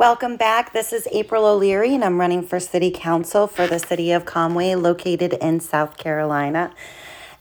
Welcome back. This is April O'Leary, and I'm running for City Council for the City of Conway, located in South Carolina.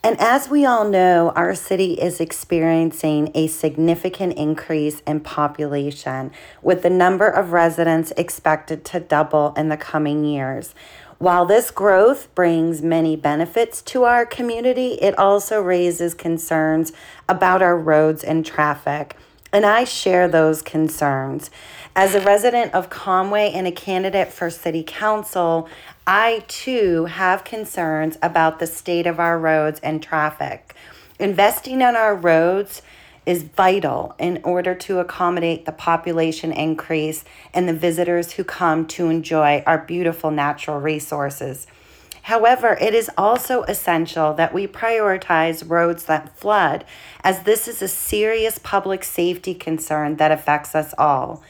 And as we all know, our city is experiencing a significant increase in population, with the number of residents expected to double in the coming years. While this growth brings many benefits to our community, it also raises concerns about our roads and traffic. And I share those concerns. As a resident of Conway and a candidate for city council, I too have concerns about the state of our roads and traffic. Investing in our roads is vital in order to accommodate the population increase and the visitors who come to enjoy our beautiful natural resources. However, it is also essential that we prioritize roads that flood, as this is a serious public safety concern that affects us all.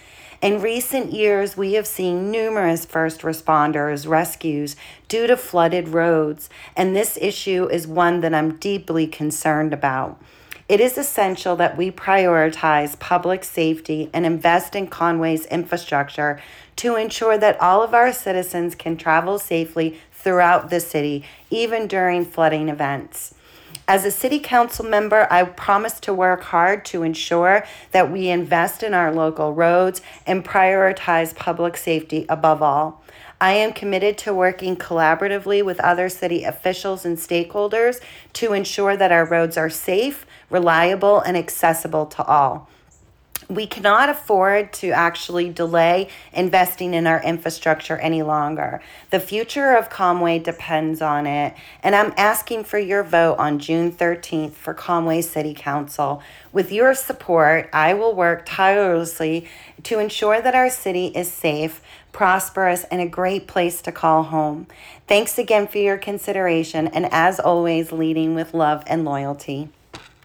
In recent years, we have seen numerous first responders rescues due to flooded roads, and this issue is one that I'm deeply concerned about. It is essential that we prioritize public safety and invest in Conway's infrastructure to ensure that all of our citizens can travel safely throughout the city, even during flooding events. As a city council member, I promise to work hard to ensure that we invest in our local roads and prioritize public safety above all. I am committed to working collaboratively with other city officials and stakeholders to ensure that our roads are safe, reliable, and accessible to all we cannot afford to actually delay investing in our infrastructure any longer. The future of Conway depends on it, and I'm asking for your vote on June 13th for Conway City Council. With your support, I will work tirelessly to ensure that our city is safe, prosperous, and a great place to call home. Thanks again for your consideration, and as always, leading with love and loyalty.